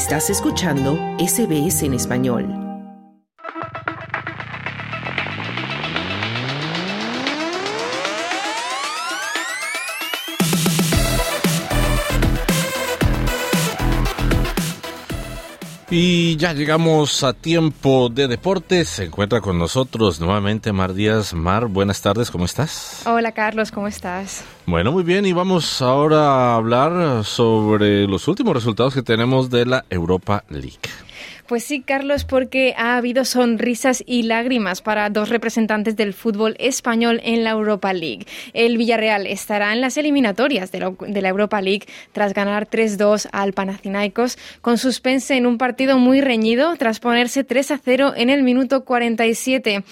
Estás escuchando SBS en español. Y ya llegamos a tiempo de deportes. Se encuentra con nosotros nuevamente Mar Díaz. Mar, buenas tardes, ¿cómo estás? Hola Carlos, ¿cómo estás? Bueno, muy bien, y vamos ahora a hablar sobre los últimos resultados que tenemos de la Europa League. Pues sí, Carlos, porque ha habido sonrisas y lágrimas para dos representantes del fútbol español en la Europa League. El Villarreal estará en las eliminatorias de la, Europa League tras ganar 3-2 al Panathinaikos, con suspense en un partido muy reñido tras ponerse 3-0 en el minuto 47.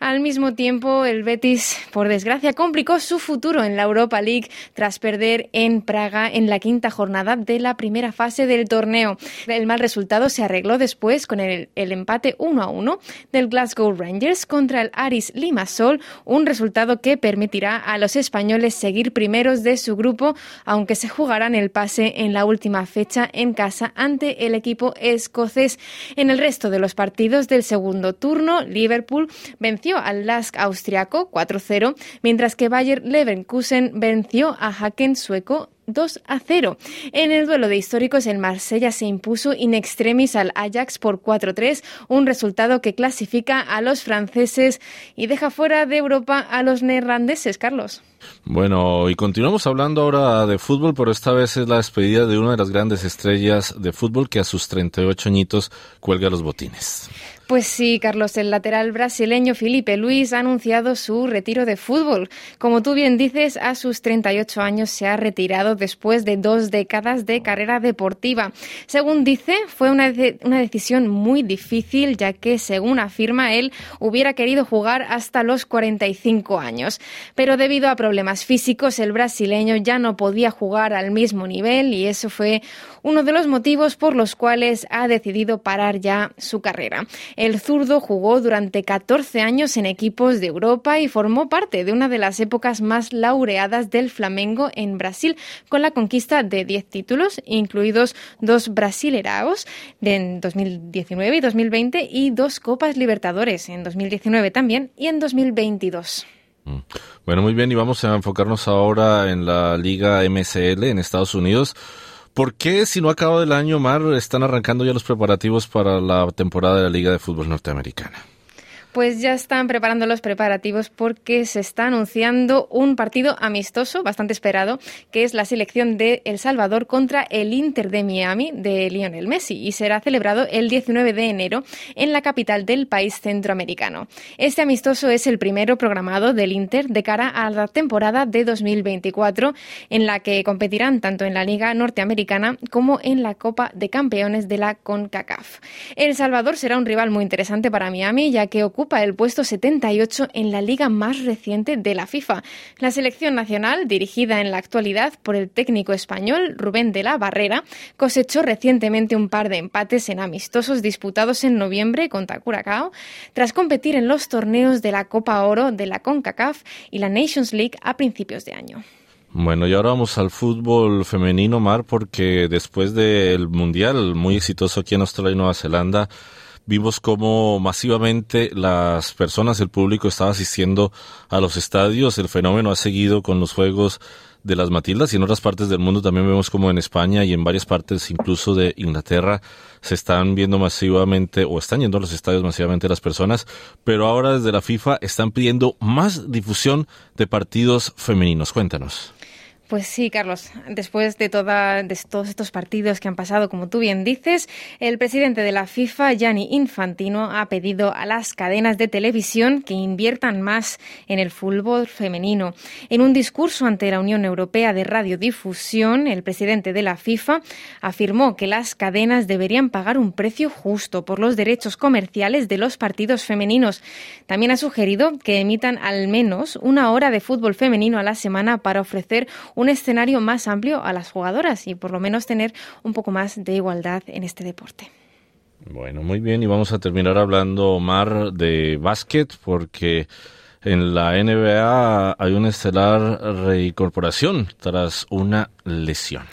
Al mismo tiempo, el Betis, por desgracia, complicó su futuro en la Europa League tras perder en Praga en la quinta jornada de la primera fase del torneo. El mal resultado se arregló después con el, empate 1 a 1 del Glasgow Rangers contra el Aris Limassol, un resultado que permitirá a los españoles seguir primeros de su grupo, aunque se jugarán el pase en la última fecha en casa ante el equipo escocés. En el resto de los partidos del segundo turno, Liverpool venció al Lask austriaco 4-0, mientras que Bayer Leverkusen venció a Haken sueco 2 a 0. En el duelo de históricos, el Marsella se impuso in extremis al Ajax por 4-3, un resultado que clasifica a los franceses y deja fuera de Europa a los neerlandeses, Carlos. Bueno, y continuamos hablando ahora de fútbol, pero esta vez es la despedida de una de las grandes estrellas de fútbol que a sus 38 añitos cuelga los botines. Pues sí, Carlos, el lateral brasileño Felipe Luis ha anunciado su retiro de fútbol. Como tú bien dices, a sus 38 años se ha retirado después de dos décadas de carrera deportiva. Según dice, fue una, una decisión muy difícil, ya que, según afirma él, hubiera querido jugar hasta los 45 años. Pero debido a problemas físicos, el brasileño ya no podía jugar al mismo nivel y eso fue uno de los motivos por los cuales ha decidido parar ya su carrera. El zurdo jugó durante 14 años en equipos de Europa y formó parte de una de las épocas más laureadas del Flamengo en Brasil, con la conquista de 10 títulos, incluidos dos Brasileraos en 2019 y 2020 y dos Copas Libertadores en 2019 también y en 2022. Mm. Bueno, muy bien, y vamos a enfocarnos ahora en la Liga MSL en Estados Unidos. ¿Por qué, si no acaba el año, Mar, están arrancando ya los preparativos para la temporada de la Liga de Fútbol Norteamericana? Pues ya están preparando los preparativos porque se está anunciando un partido amistoso bastante esperado, que es la selección de El Salvador contra el Inter de Miami de Lionel Messi y será celebrado el 19 de enero en la capital del país centroamericano. Este amistoso es el primero programado del Inter de cara a la temporada de 2024, en la que competirán tanto en la Liga Norteamericana como en la Copa de Campeones de la CONCACAF. El Salvador será un rival muy interesante para Miami, ya que ocurre el puesto 78 en la liga más reciente de la FIFA. La selección nacional, dirigida en la actualidad por el técnico español Rubén de la Barrera, cosechó recientemente un par de empates en amistosos disputados en noviembre contra Curacao, tras competir en los torneos de la Copa Oro de la CONCACAF y la Nations League a principios de año. Bueno, y ahora vamos al fútbol femenino, Mar, porque después del Mundial muy exitoso aquí en Australia y Nueva Zelanda, vimos cómo masivamente las personas, el público estaba asistiendo a los estadios. El fenómeno ha seguido con los Juegos de las Matildas y en otras partes del mundo también vemos como en España y en varias partes incluso de Inglaterra se están viendo masivamente o están yendo a los estadios masivamente las personas, pero ahora desde la FIFA están pidiendo más difusión de partidos femeninos. Cuéntanos. Pues sí, Carlos. Después de, todos estos partidos que han pasado, como tú bien dices, el presidente de la FIFA, Gianni Infantino, ha pedido a las cadenas de televisión que inviertan más en el fútbol femenino. En un discurso ante la Unión Europea de Radiodifusión, el presidente de la FIFA afirmó que las cadenas deberían pagar un precio justo por los derechos comerciales de los partidos femeninos. También ha sugerido que emitan al menos una hora de fútbol femenino a la semana para ofrecer un escenario más amplio a las jugadoras y por lo menos tener un poco más de igualdad en este deporte. Bueno, muy bien, y vamos a terminar hablando, Omar, de básquet, porque en la NBA hay una estelar reincorporación tras una lesión.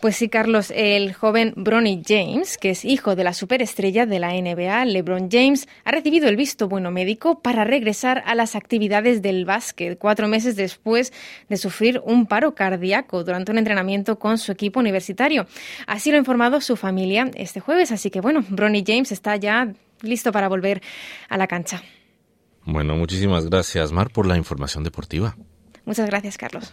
Pues sí, Carlos, el joven Bronny James, que es hijo de la superestrella de la NBA, LeBron James, ha recibido el visto bueno médico para regresar a las actividades del básquet cuatro meses después de sufrir un paro cardíaco durante un entrenamiento con su equipo universitario. Así lo ha informado su familia este jueves, así que bueno, Bronny James está ya listo para volver a la cancha. Bueno, muchísimas gracias, Mar, por la información deportiva. Muchas gracias, Carlos.